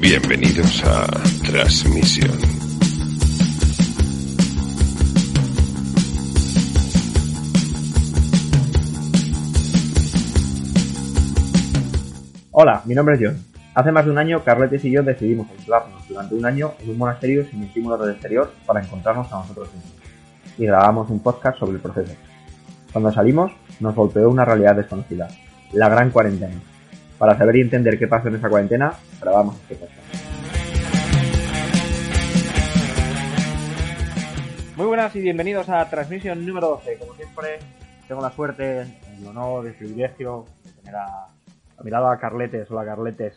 Bienvenidos a Transmisión. Hola, mi nombre es John. Hace más de un año, Carletes y yo decidimos aislarnos durante un año en un monasterio sin estímulos del exterior para encontrarnos a nosotros mismos. Y grabamos un podcast sobre el proceso. Cuando salimos, nos golpeó una realidad desconocida, la gran cuarentena. Para saber y entender qué pasó en esa cuarentena, grabamos este podcast. Muy buenas y bienvenidos a transmisión número 12. Como siempre, tengo la suerte, el honor, el privilegio de tener a, a mi lado a Carletes. Hola, Carletes.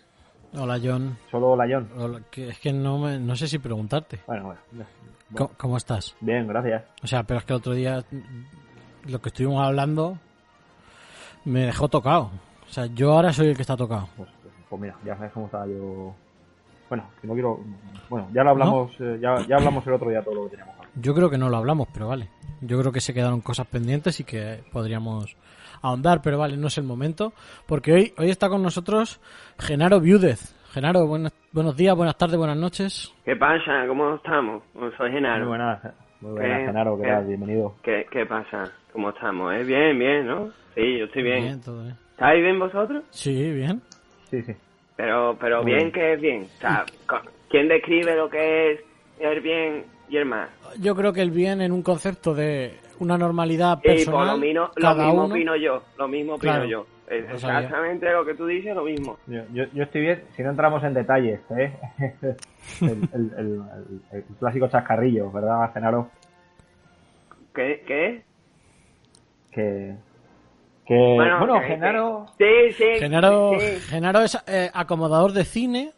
Hola John. Solo hola, John. Hola, que- es que no, me- no sé si preguntarte. Bueno, bueno. bueno. ¿Cómo, cómo estás? Bien, gracias. O sea, pero es que el otro día lo que estuvimos hablando me dejó tocado. O sea, yo ahora soy el que está tocado. Pues, pues, mira, ya sabes cómo estaba yo. Bueno, que no quiero. Bueno, ya lo hablamos, eh, ya, ya hablamos el otro día todo lo que teníamos. que hablar. Yo creo que no lo hablamos, pero vale. Yo creo que se quedaron cosas pendientes y que podríamos ahondar, pero vale, no es el momento. Porque hoy, hoy está con nosotros Genaro Viúdez. Genaro, buenas- buenos días, buenas tardes, buenas noches. ¿Qué pasa? ¿Cómo estamos? Soy Muy Genaro. buenas, muy buenas, ¿Qué? Genaro, ¿qué ¿Qué? tal? Bienvenido. ¿Qué, ¿Qué pasa? ¿Cómo estamos? ¿Eh? Bien, bien, ¿no? Sí, yo estoy bien. todo bien. ¿Estáis bien vosotros? Sí, bien. Sí, sí. Pero, pero bien, bien. ¿qué es bien? O sea, ¿quién describe lo que es el bien y el mal? Yo creo que el bien en un concepto de una normalidad Y personal, por lo, mismo, lo mismo uno. opino yo, lo mismo opino Claro. yo. Es exactamente lo que tú dices, lo mismo. Yo, yo, yo estoy bien, si no entramos en detalles, ¿eh? el, el, el, el- el clásico chascarrillo, ¿verdad, Genaro? ¿Qué? ¿Qué? Que. Que. Bueno, que- Genaro. que- Sí, sí. Genaro, sí. Genaro es eh, acomodador de cine,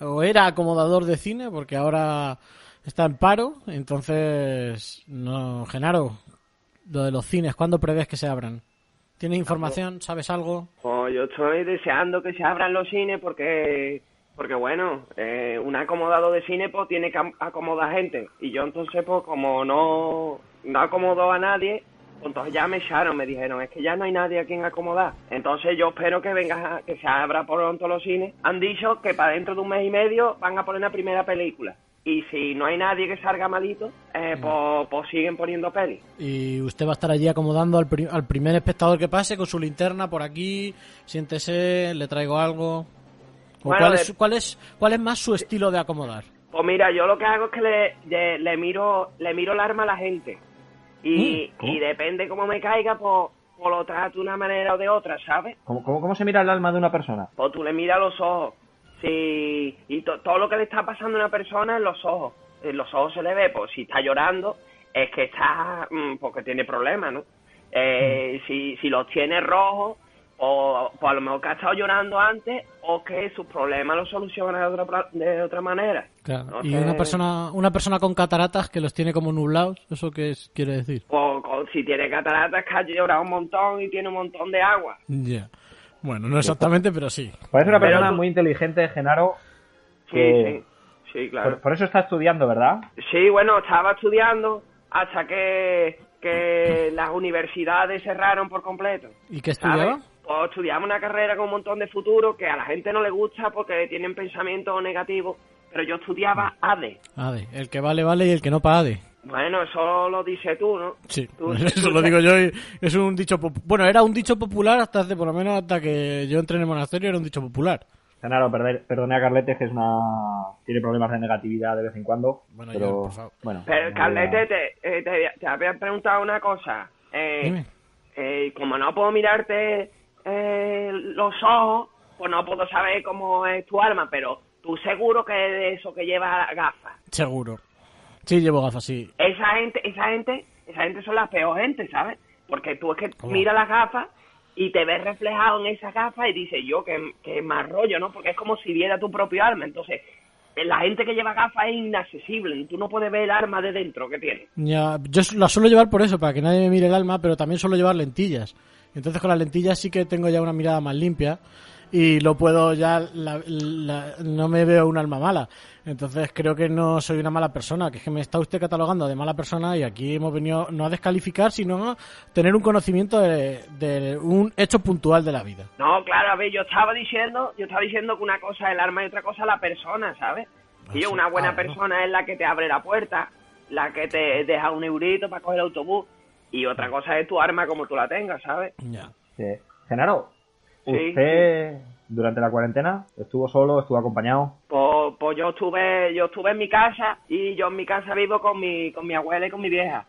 o era acomodador de cine, porque ahora está en paro. Entonces, no, Genaro, lo de los cines, ¿cuándo prevés que se abran? ¿Tienes información? ¿Sabes algo? Pues yo estoy deseando que se abran los cines porque, porque bueno, eh, un acomodado de cine pues tiene que acomodar gente. Y yo entonces pues como no, no acomodo a nadie, entonces ya me echaron, me dijeron, es que ya no hay nadie a quien acomodar. Entonces yo espero que venga, que se abra pronto los cines. Han dicho que para dentro de un mes y medio van a poner la primera película. Y si no hay nadie que salga malito, eh, pues, pues siguen poniendo pelis. Y usted va a estar allí acomodando al, pri- al primer espectador que pase con su linterna por aquí, siéntese, le traigo algo. ¿O Bueno, cuál, de- es, cuál, es, ¿Cuál es más su estilo de acomodar? Pues mira, yo lo que hago es que le, le, le miro le miro el arma a la gente. Y, Mm, ¿cómo? y depende cómo me caiga, pues, pues lo trato de una manera o de otra, ¿sabes? ¿Cómo, cómo, cómo se mira el alma de una persona? Pues tú le miras los ojos. Sí, y to- todo lo que le está pasando a una persona en los ojos. En los ojos se le ve, pues si está llorando, es que está, mm, porque tiene problemas, ¿no? Eh, si, si los tiene rojos, o pues a lo mejor que ha estado llorando antes, o que sus problemas los soluciona de otra, de otra manera. Claro. No y sé. una persona, una persona con cataratas que los tiene como nublados, ¿eso qué es- quiere decir? O, o si tiene cataratas que ha llorado un montón y tiene un montón de agua. Ya. Bueno, no exactamente, pero sí. Parece una persona muy inteligente, Genaro. Sí, Que- sí, sí, claro. Por, por eso está estudiando, ¿verdad? Sí, bueno, estaba estudiando hasta que, que las universidades cerraron por completo. ¿Y qué ¿sabes? estudiaba? Pues estudiamos una carrera con un montón de futuro que a la gente no le gusta porque tienen pensamientos negativos, pero yo estudiaba ADE. ADE. El que vale, vale y el que no pague. Bueno, eso lo dices tú, ¿no? Sí, Tú- eso tú- lo digo yo. y Es un dicho Bueno, era un dicho popular hasta hace, por lo menos hasta que yo entré en el monasterio, era un dicho popular. Genaro, perder- perdone a Carletes, que es una. tiene problemas de negatividad de vez en cuando. Bueno, pero. ya, por favor. Bueno. Pero, no Carlete, voy a- te, eh, te, te había preguntado una cosa. Eh, Dime. eh, como no puedo mirarte eh, los ojos, pues no puedo saber cómo es tu alma, pero tú seguro que es de eso que lleva gafas. Seguro. Sí, llevo gafas, sí. Esa gente, esa gente, esa gente son las peor gente, ¿sabes? Porque tú es que ¿Cómo? miras las gafas y te ves reflejado en esas gafas y dices yo que, que más rollo, ¿no? Porque es como si viera tu propio alma. Entonces, la gente que lleva gafas es inaccesible. Tú no puedes ver el alma de dentro que tiene. Ya, yo la suelo llevar por eso, para que nadie me mire el alma, pero también suelo llevar lentillas. Entonces con las lentillas sí que tengo ya una mirada más limpia. Y lo puedo ya, la- la- no me veo un alma mala. Entonces creo que no soy una mala persona, que es que me está usted catalogando de mala persona y aquí hemos venido no a descalificar, sino a tener un conocimiento de, de un hecho puntual de la vida. No, claro, a ver, yo estaba diciendo, yo estaba diciendo que una cosa es el arma y otra cosa la persona, ¿sabes? Y sí. una buena Ah, persona es la que te abre la puerta, la que te deja un eurito para coger el autobús, y otra cosa es tu arma como tú la tengas, ¿sabes? Ya. Sí. Genaro, usted durante la cuarentena estuvo solo, estuvo acompañado. Pues, pues yo estuve, yo estuve en mi casa y yo en mi casa vivo con mi, con mi abuela y con mi vieja.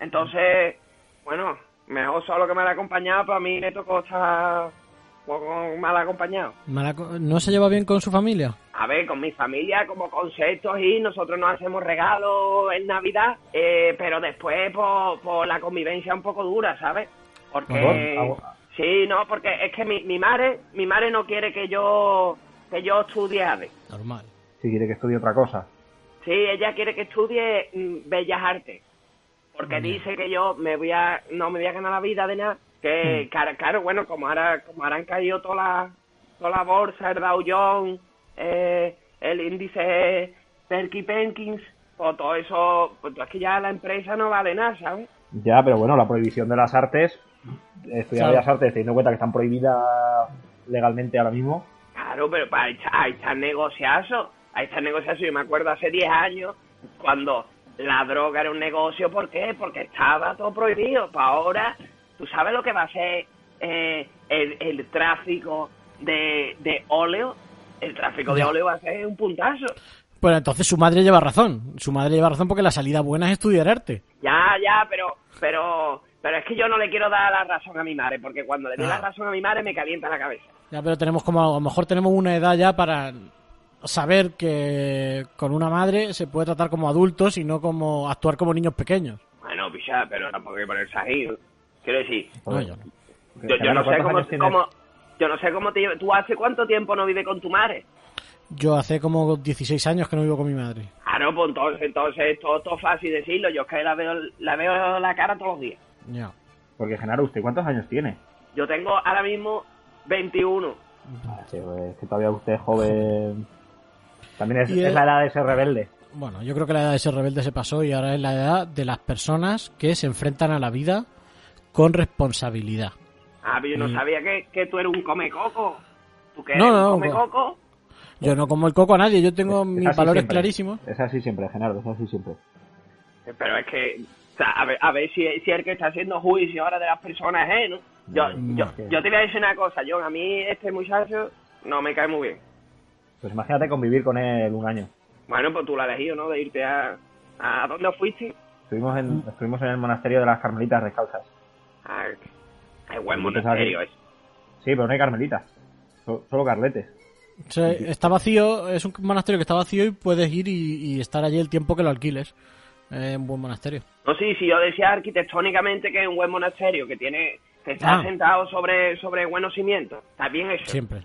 Entonces, bueno, mejor solo que mal acompañado, pero a mí me tocó estar pues, mal acompañado. ¿No se lleva bien con su familia? A ver, con mi familia como conceptos y nosotros nos hacemos regalos en Navidad, eh, pero después por, por la convivencia un poco dura, ¿sabes? Porque... Por- Sí, no, porque es que mi, mi madre, mi madre no quiere que yo, que yo estudie ADE. Normal. Si quiere que estudie otra cosa. Sí, ella quiere que estudie mm, Bellas Artes. Porque dice que yo me voy a, no me voy a ganar la vida de nada. Que, claro, claro, bueno, como ahora, como ahora han caído todas las toda la bolsa, el Dow Jones, eh, el índice Perky Penkins, pues todo eso, pues es que ya la empresa no vale nada, ¿sabes? Ya, pero bueno, la prohibición de las artes, estudiar Claro. bellas artes teniendo en cuenta que están prohibidas legalmente ahora mismo. Claro, pero para ahí está, ahí está el negociazo. Ahí está el negociazo. Yo me acuerdo hace 10 años cuando la droga era un negocio. ¿Por qué? Porque estaba todo prohibido. Para ahora, ¿tú sabes lo que va a ser eh, el, el tráfico de, de óleo? El tráfico de óleo va a ser un puntazo. Pues entonces su madre lleva razón. Su madre lleva razón porque la salida buena es estudiar arte. Ya, ya, pero, pero, pero es que yo no le quiero dar la razón a mi madre, porque cuando le doy Ah. la razón a mi madre me calienta la cabeza. Ya, pero tenemos como, a lo mejor tenemos una edad ya para saber que con una madre se puede tratar como adultos y no como actuar como niños pequeños. Bueno, picha, pero tampoco hay que ponerse ahí. Quiero decir, No, yo no. Yo, yo Genaro, no sé ¿cuántos cómo, cómo- yo no sé cómo te tú hace cuánto tiempo no vives con tu madre. Yo hace como 16 años que no vivo con mi madre. Claro, pues entonces, entonces todo, todo fácil decirlo. Yo es que la veo, la veo la cara todos los días. Ya. Porque Genaro, ¿usted cuántos años tiene? Yo tengo ahora mismo 21. Ah, sí, pues, es que todavía usted es joven. También es, la edad de ser rebelde. Bueno, yo creo que la edad de ser rebelde se pasó y ahora es la edad de las personas que se enfrentan a la vida con responsabilidad. Ah, pero yo no Mm. sabía que, que tú eres un comecoco. ¿Tú qué No, eres no, un pues- comecoco? Yo no como el coco a nadie, yo tengo Es mis valores siempre. clarísimos. Es así siempre, Genaro, es así siempre. Pero es que, o sea, a ver, a ver si, si el que está haciendo juicio ahora de las personas es, ¿no? Yo, yo, yo te voy a decir una cosa, John. A mí este muchacho no me cae muy bien. Pues imagínate convivir con él un año. Bueno, pues tú la has elegido, ¿no? De irte a... ¿A dónde fuiste? Estuvimos en, estuvimos en el monasterio de las Carmelitas Descalzas. Ah, qué buen monasterio que- es. Sí, pero no hay carmelitas. So- solo carletes. O sea, está vacío, es un monasterio que está vacío y puedes ir y, y estar allí el tiempo que lo alquiles. Es un buen monasterio. No, sí, sí, yo decía arquitectónicamente que es un buen monasterio, que tiene... Que está Ah. sentado sobre, sobre buenos cimientos. Está bien eso. Siempre.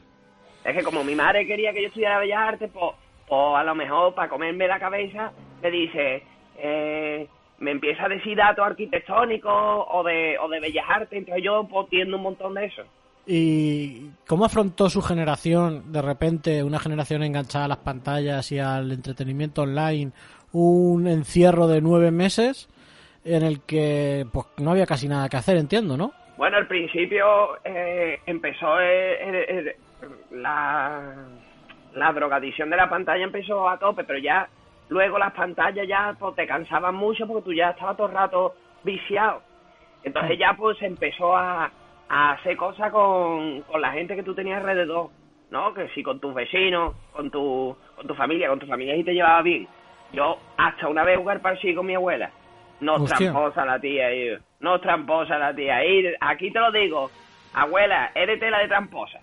Es que como mi madre quería que yo estudiara Bellas Artes, pues, pues a lo mejor para comerme la cabeza me dice, eh, me empieza a decir datos arquitectónicos o de, o de Bellas Artes, entonces yo pues tiendo un montón de eso. ¿Y cómo afrontó su generación, de repente, una generación enganchada a las pantallas y al entretenimiento online, un encierro de nueve meses en el que pues no había casi nada que hacer, entiendo, ¿no? Bueno, al principio eh, empezó eh, eh, eh, la, la drogadicción de la pantalla empezó a tope, pero ya luego las pantallas ya pues, te cansaban mucho porque tú ya estabas todo el rato viciado. Entonces ya pues empezó a, a hacer cosas con, con la gente que tú tenías alrededor, ¿no? Que si con tus vecinos, con tu, con tu familia, con tu familia y te llevaba bien. Yo hasta una vez jugar parchís con mi abuela. No tramposa la tía, y no tramposa la tía. Y aquí te lo digo, abuela, eres tela de tramposa.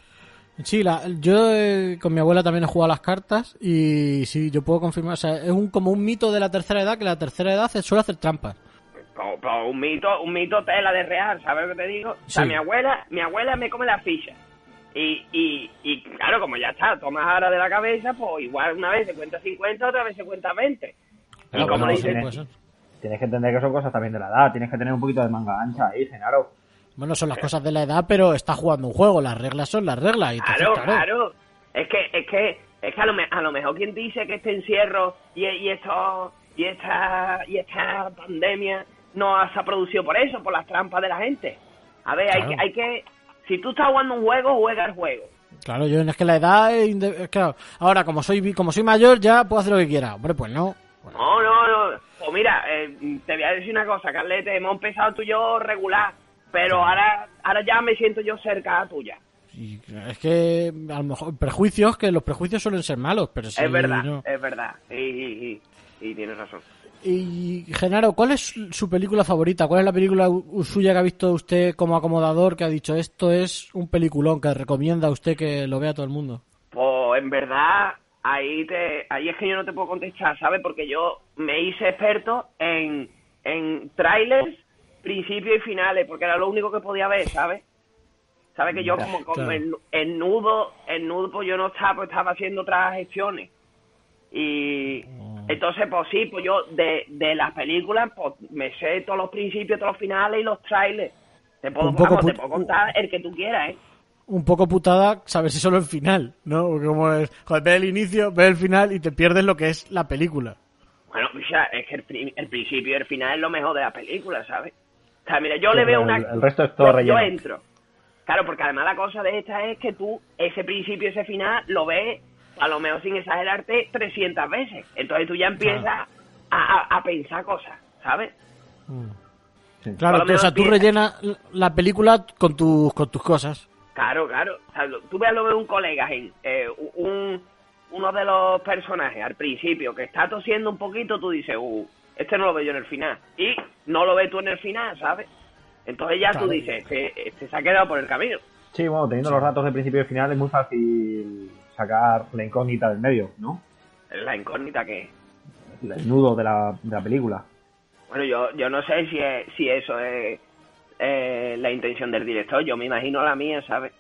Sí, la, yo eh, con mi abuela también he jugado a las cartas y sí, yo puedo confirmar, o sea, es un, como un mito de la tercera edad que la tercera edad se suele hacer trampas. Pero- pero un mito, un mito tela de real, ¿sabes lo que te digo? O sea, Sí. mi abuela, mi abuela me come la ficha. Y, y, y claro, como ya está, tomas ahora de la cabeza, pues igual una vez se cuenta 50, otra vez se cuenta 20. Pero y como bueno, le dices. Tienes que entender que son cosas también de la edad. Tienes que tener un poquito de manga ancha ahí, Genaro. Bueno, son las cosas de la edad, pero está jugando un juego, las reglas son las reglas. Y Claro, claro. Es que, es que, es que a lo, me- a lo mejor quien dice que este encierro y, y esto, y esta, y esta pandemia no se ha producido por eso, por las trampas de la gente. A ver, hay, que, hay que, si tú estás jugando un juego, juega el juego. Claro, yo es que la edad es es claro, ahora como soy como soy mayor ya puedo hacer lo que quiera. Hombre, pues no. No, no, no. Pues mira, eh, te voy a decir una cosa, Carlete, hemos empezado tú y yo regular, pero ahora, ahora ya me siento yo cerca tuya. Y es que a lo mejor prejuicios que los prejuicios suelen ser malos, pero si es verdad, no- es verdad. Y, y, y- y tienes razón. Y Genaro, ¿cuál es su película favorita? ¿Cuál es la película suya que ha visto usted como acomodador que ha dicho esto es un peliculón que recomienda a usted que lo vea todo el mundo? Pues en verdad, ahí te, ahí es que yo no te puedo contestar, ¿sabes? Porque yo me hice experto en, en trailers, principios y finales, porque era lo único que podía ver, ¿sabes? ¿Sabes? Que yo como, como Claro. en, en nudo, en nudo pues yo no estaba, pues estaba haciendo otras gestiones. Y entonces, pues sí, pues yo de, de las películas, pues me sé todos los principios, todos los finales y los trailers. Te puedo, Un poco vamos, te puedo contar el que tú quieras, ¿eh? Un poco putada saber si solo el final, ¿no? Porque como es, joder, ve el inicio, ve el final y te pierdes lo que es la película. Bueno, o sea, es que el, el principio y el final es lo mejor de la película, ¿sabes? O sea, mira, yo le veo el- una... el resto es todo yo, relleno. Yo entro. Claro, porque además la cosa de esta es que tú ese principio y ese final lo ves, a lo mejor sin exagerarte, 300 veces. Entonces tú ya empiezas a, a- a pensar cosas, ¿sabes? Sí. Claro, o sea, tú rellenas la película con tus, con tus cosas. Claro, claro. O sea, tú ves lo de un colega, eh, un, uno de los personajes al principio que está tosiendo un poquito, tú dices, uh, este no lo veo yo en el final. Y no lo ves tú en el final, ¿sabes? Entonces ya Claro. tú dices, este, este se ha quedado por el camino. Sí, bueno, teniendo los datos de principio y final es muy fácil sacar la incógnita del medio, ¿no? La incógnita que es. El nudo de la, de la película. Bueno, yo, yo no sé si, es- si eso es eh, la intención del director. Yo me imagino la mía, ¿sabes?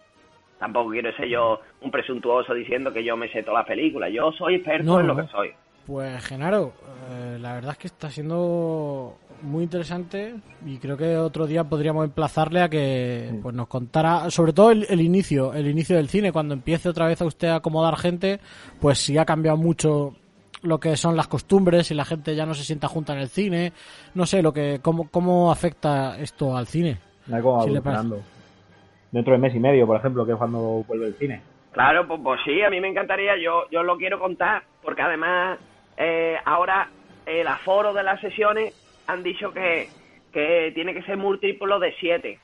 Tampoco quiero ser yo un presuntuoso diciendo que yo me sé todas las películas. Yo soy experto No, en lo no. que soy. Pues Genaro, eh, la verdad es que está siendo muy interesante y creo que otro día podríamos emplazarle a que pues nos contara, sobre todo el, el inicio, el inicio del cine, cuando empiece otra vez a usted a acomodar gente, pues si ha cambiado mucho lo que son las costumbres y la gente ya no se sienta junta en el cine, no sé lo que cómo, cómo afecta esto al cine. Como evolucionando. Dentro de mes y medio, por ejemplo, que es cuando vuelve el cine. Claro, pues, pues sí, a mí me encantaría, yo, yo lo quiero contar, porque además eh, ahora el aforo de las sesiones han dicho que, que tiene que ser múltiplo de siete,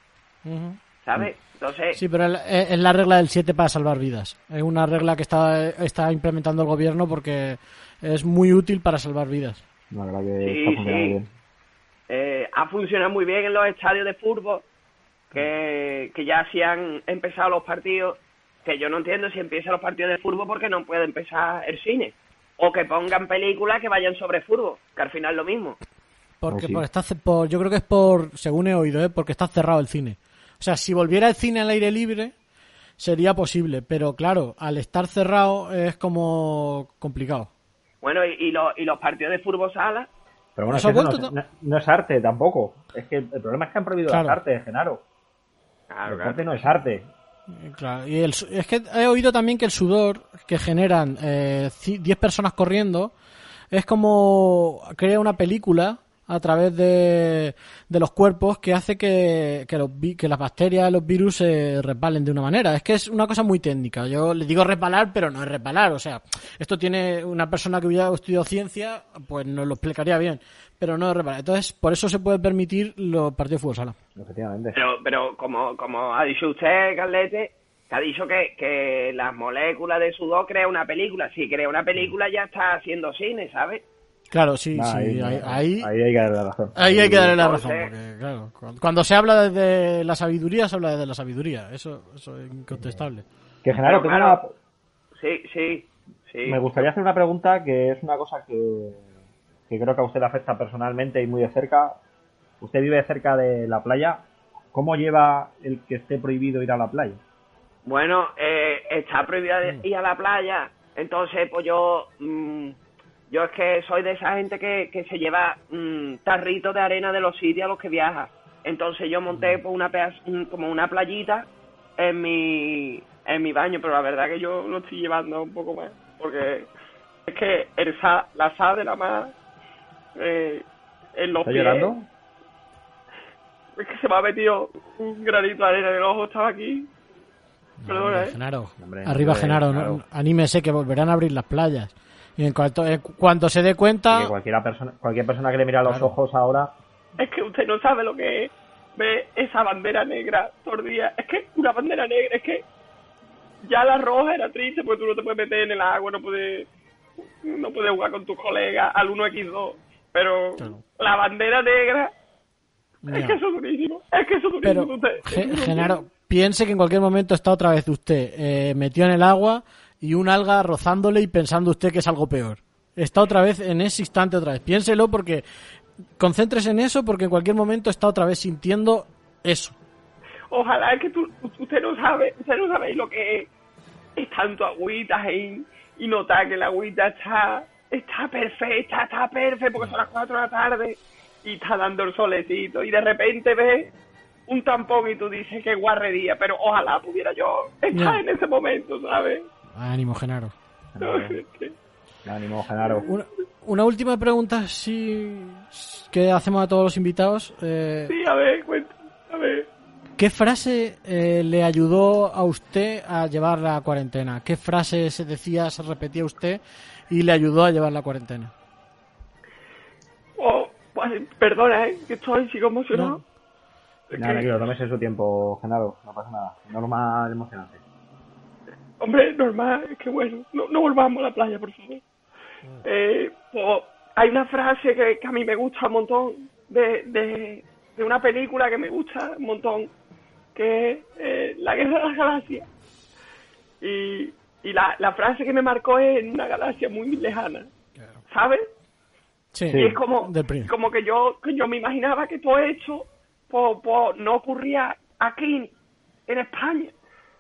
¿sabes? Entonces, Sí, pero es es la regla del 7 para salvar vidas. Es una regla que está, está implementando el gobierno porque es muy útil para salvar vidas. La verdad que Sí, está funcionando sí. bien. eh, ha funcionado muy bien en los estadios de fútbol, que, que ya se han empezado los partidos, que yo no entiendo si empiezan los partidos de fútbol porque no puede empezar el cine. O que pongan películas que vayan sobre fútbol, que al final es lo mismo. Porque Oh, sí. por está ce- por, yo creo que es por, según he oído, ¿eh? porque está cerrado el cine. O sea, si volviera el cine al aire libre, sería posible, pero claro, al estar cerrado es como complicado. Bueno, y, y, los, y los partidos de fútbol sala, Pero bueno, es que eso no, no- no es arte tampoco. Es que el problema es que han prohibido Claro. las artes, Genaro. claro, el claro. arte no es arte. Eh, Claro, y el es que he oído también que el sudor que generan eh, ci- 10 personas corriendo es como crea una película a través de, de los cuerpos que hace que, que, los, vi- que las bacterias, los virus se resbalen de una manera. Es que es una cosa muy técnica. Yo le digo resbalar, pero no es resbalar. O sea, esto tiene una persona que hubiera estudiado ciencia, pues nos lo explicaría bien, pero no es resbalar. Entonces, por eso se puede permitir los partidos de fútbol sala. Efectivamente. Pero, pero como, como ha dicho usted, Carlete, que ha dicho que, que las moléculas de sudor crea una película. Si crea una película ya está haciendo cine, ¿sabes? Claro, sí, sí, ahí, ahí, ahí hay que darle la razón. Ahí hay que darle la razón, porque claro, cu- cuando se habla desde la sabiduría, se habla desde la sabiduría, eso, eso es incontestable. Que Genaro, tengo una- Sí, sí, sí. me gustaría hacer una pregunta que es una cosa que, que creo que a usted le afecta personalmente y muy de cerca. Usted vive cerca de la playa. ¿Cómo lleva el que esté prohibido ir a la playa? Bueno, eh, está prohibido Mm. ir a la playa, entonces pues yo, mm, yo es que soy de esa gente que, que se lleva mm, tarritos de arena de los sitios a los que viaja. Entonces yo monté pues, una pedazo- como una playita en mi en mi baño, pero la verdad que yo lo estoy llevando un poco más, porque es que el sa- la sal de la más eh, en los ¿Estás pies, llorando? es que se me ha metido un granito de arena en el ojo, estaba aquí. Perdona, Hombre, ¿eh? Genaro. Hombre, Arriba, hombre, Genaro. ¿no? Anímese que volverán a abrir las playas. Y en cuanto, en cuanto se dé cuenta. Que cualquiera persona, cualquier persona que le mira a los Claro. ojos ahora, Es que usted no sabe lo que es ver esa bandera negra todo el día. Es que una bandera negra, es que ya la roja era triste porque tú no te puedes meter en el agua, no puedes, no puedes jugar con tus colegas al 1x2. Pero Claro. la bandera negra, es que eso es durísimo. Es que eso es durísimo. Pero, usted. Ge- Genaro, piense que en cualquier momento está otra vez usted eh, metido en el agua y un alga rozándole y pensando usted que es algo peor. Está otra vez en ese instante otra vez. Piénselo porque concéntrese en eso porque en cualquier momento está otra vez sintiendo eso. Ojalá es que tú, usted no sabe, usted no sabe lo que es, es tanto agüita ahí y notar que la agüita está, está perfecta, está perfecta porque son las 4 de la tarde y está dando el solecito y de repente ves un tampón y tú dices que guarrería, pero ojalá pudiera yo estar en ese momento, ¿sabes? Ánimo, Genaro. ánimo, Genaro. Una, una última pregunta sí, que hacemos a todos los invitados. Eh, sí, a ver, cuenta, a ver. ¿Qué frase eh, le ayudó a usted a llevar la cuarentena? ¿Qué frase se decía, se repetía usted y le ayudó a llevar la cuarentena? Oh, pues, perdona, ¿eh? que estoy sigo emocionado. No. Nada, que- tranquilo, tómese su tiempo, Genaro, no pasa nada. Normal emocionante. Hombre, normal, es que bueno, no, no volvamos a la playa, por favor. Eh, pues, hay una frase que, que a mí me gusta un montón de, de, de una película que me gusta un montón, que es eh, La Guerra de las Galaxias. Y, y la, la frase que me marcó es en una galaxia muy lejana, ¿sabes? Sí, Y es como, como que yo que yo me imaginaba que todo esto pues, pues, no ocurría aquí en España,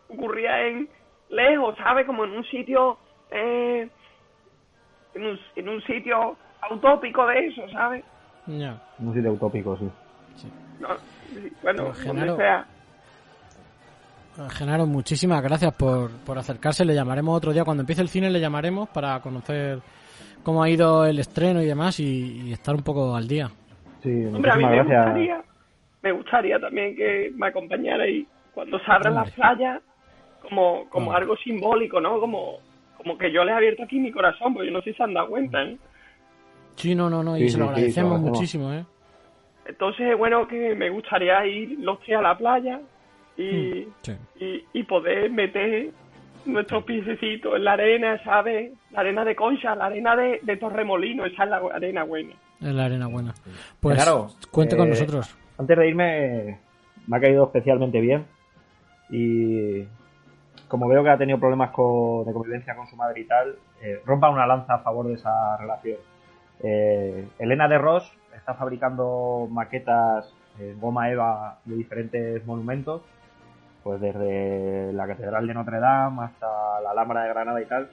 ocurría en lejos, ¿sabes? Como en un sitio, eh, en, un, en un sitio utópico de eso, ¿sabes? Ya. Un sitio utópico, sí. No, bueno, donde Genaro, sea. Genaro, muchísimas gracias por, por acercarse. Le llamaremos otro día. Cuando empiece el cine le llamaremos para conocer cómo ha ido el estreno y demás y, y estar un poco al día. Sí, Hombre, a mí muchísimas me gracias. gustaría, me gustaría también que me acompañara y cuando se abran las playas, como, como algo simbólico, ¿no? Como, como que yo les he abierto aquí mi corazón, porque yo no sé si se han dado cuenta, ¿eh? Sí, no, no, no. Sí, y se lo sí, sí, agradecemos se lo agradecemos. muchísimo, ¿eh? Entonces, bueno, que me gustaría ir los tres a la playa y, Sí. y, y poder meter nuestros piececitos en la arena, ¿sabes? La arena de Concha, la arena de, de Torremolino, esa es la arena buena. En la arena buena. Pues Genaro, cuente con eh, nosotros. Antes de irme, me ha caído especialmente bien. Y como veo que ha tenido problemas con- de convivencia con su madre y tal, eh, rompa una lanza a favor de esa relación. Eh, Elena de Ross está fabricando maquetas en goma eva de diferentes monumentos, pues desde la Catedral de Notre Dame hasta la Alhambra de Granada y tal.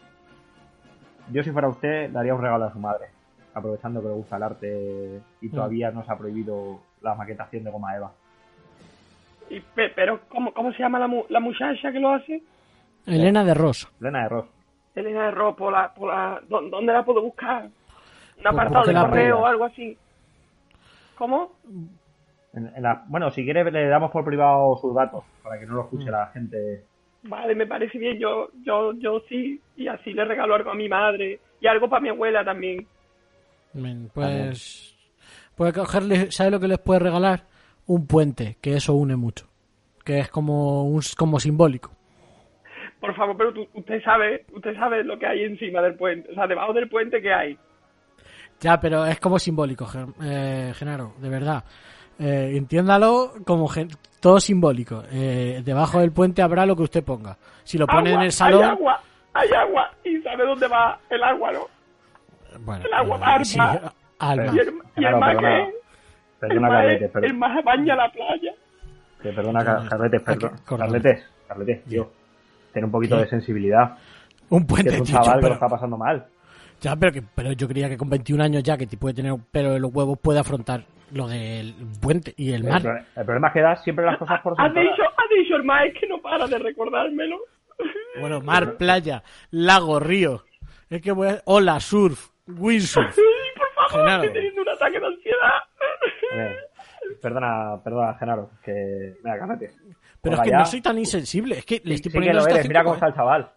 Yo si fuera usted daría un regalo a su madre, aprovechando que le gusta el arte y todavía no se ha prohibido la maquetación de goma eva. Y, pero, ¿cómo, ¿cómo se llama la, mu- la muchacha que lo hace? Elena de Ross. Elena de Ross. Elena de Ro, por la, por la, ¿dó- ¿dónde la puedo buscar? Un apartado de correo o algo así. ¿Cómo? En- en la- bueno, si quiere le damos por privado sus datos para que no lo escuche Mm. la gente. Vale, me parece bien, yo, yo, yo sí, y así le regalo algo a mi madre y algo para mi abuela también. Bien, Pues puede cogerle, ¿sabe lo que les puede regalar? Un puente, que eso une mucho. Que es como un como simbólico. Por favor, pero tú- usted sabe, usted sabe lo que hay encima del puente, o sea, debajo del puente que hay. Ya, pero es como simbólico, eh, Genaro, de verdad. Eh, entiéndalo como gen- todo simbólico. Eh, debajo del puente habrá lo que usted ponga. Si lo pone Agua, en el salón, Hay agua, hay agua, y sabe dónde va el agua, ¿no? bueno, el agua eh, va al sí, mar. al mar. Y el, y el Claro, mar perdona. que Perdona, mar, Carletes, es- per- el mar baña la playa. que perdona, Hay Carletes, perdón. Carletes, Carletes, tío. Ten un poquito ¿Qué? de sensibilidad. Un Que puente, es un tío, chaval que pero- lo está pasando mal. Ya, pero, que, pero yo creía que con 21 años ya, que te puede tener un pelo en los huevos, puede afrontar lo del puente y el El, mar. pro- el problema es que das siempre las cosas por Ha sentadas. dicho, ha dicho el Mike que no para de recordármelo. Bueno, mar, playa, lago, río. Es que voy a... Hola, surf, windsurf. Sí, por favor, Genaro. estoy teniendo un ataque de ansiedad. Ver, Perdona, perdona, Genaro, que... Mira, cálmate. Pero es que ya. no soy tan insensible. Es que le Sí estoy que poniendo lo esta eres, mira cómo está el chaval.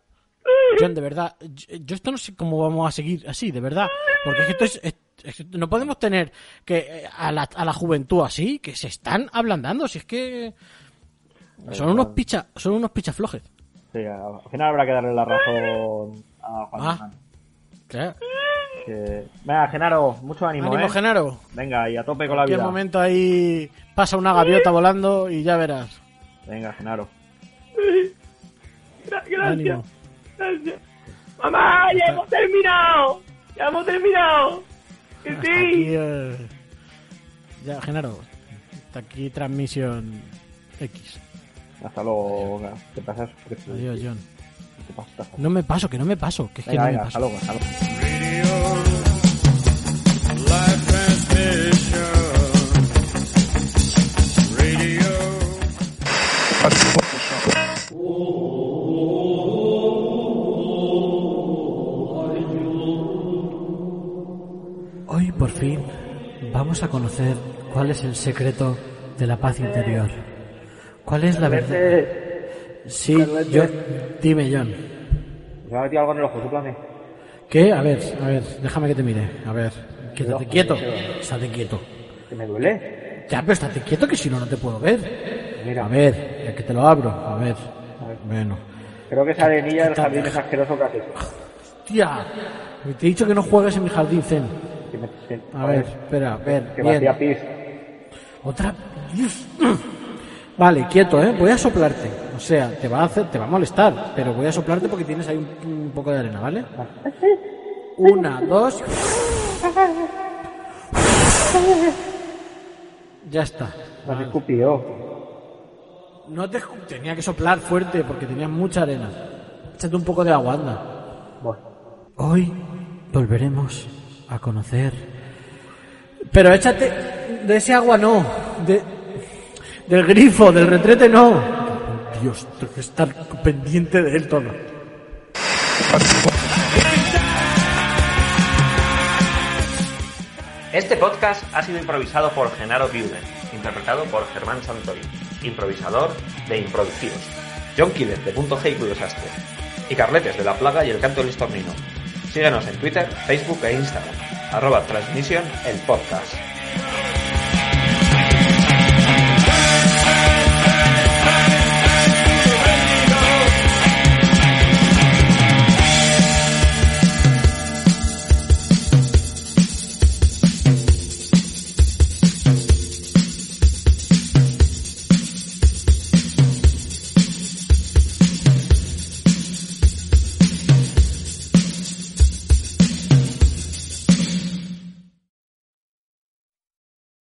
John, de verdad, yo, yo esto no sé cómo vamos a seguir así, de verdad. Porque es que esto es, es- es que no podemos tener que eh, a la, a la juventud así, que se están ablandando, si es que son unos picha, son unos pichaflojes. Sí, al final habrá que darle la razón a Juan Ah. Claro. Que... Venga, Genaro, mucho ánimo, Ánimo, ¿eh? Genaro. Venga, y a tope con En la vida. momento ahí pasa una gaviota volando y ya verás. Venga, Genaro. Gra- Gracias. Ánimo. Gracias. Mamá, ya hemos terminado. Ya hemos terminado. Que Hasta sí. aquí, eh, ya, Genaro. Hasta aquí transmisión X. Hasta luego. venga, ¿Qué pasa? ¿Qué te- Adiós, John. No me paso, que no me paso. Que es que Venga, no me paso. hasta luego, hasta luego. Hoy por fin vamos a conocer cuál es el secreto de la paz interior. ¿Cuál es la verdad? Sí, yo. Dime, John. ¿Se me ha metido algo en el ojo? ¿Súplame? ¿Qué? A ver, a ver, déjame que te mire. A ver, quédate quieto. Estate quieto. ¿Que me duele? Ya, pero estate quieto que si no, no te puedo ver. Mira, A ver, ya que te lo abro. A ver. Bueno. creo que esa arenilla del jardín es asqueroso hecho. Tía, te he dicho que no juegues en mi jardín zen. Que me- que- A ver, espera, a ver. Que me hacía Bien. pis. Otra. Dios. Vale, quieto, ¿eh? Voy a soplarte. O sea, te va a hacer, te va a molestar, pero voy a soplarte porque tienes ahí un, un poco de arena, ¿vale? Una, dos. Ya está. Vale. escupido. No te tenía que soplar fuerte porque tenías mucha arena. Échate un poco de agua, anda. Bueno, Hoy volveremos a conocer. Pero échate de ese agua no, de del grifo, del retrete no. Dios, tengo que estar pendiente de él todo. Este podcast ha sido improvisado por Genaro Biuden, interpretado por Germán Santori, improvisador de Improducidos, John Killer de Punto G y Cuyo Sastre, y Carletes de La Plaga y El Canto del Estornino. Síguenos en Twitter, Facebook e Instagram, arroba transmisión el podcast.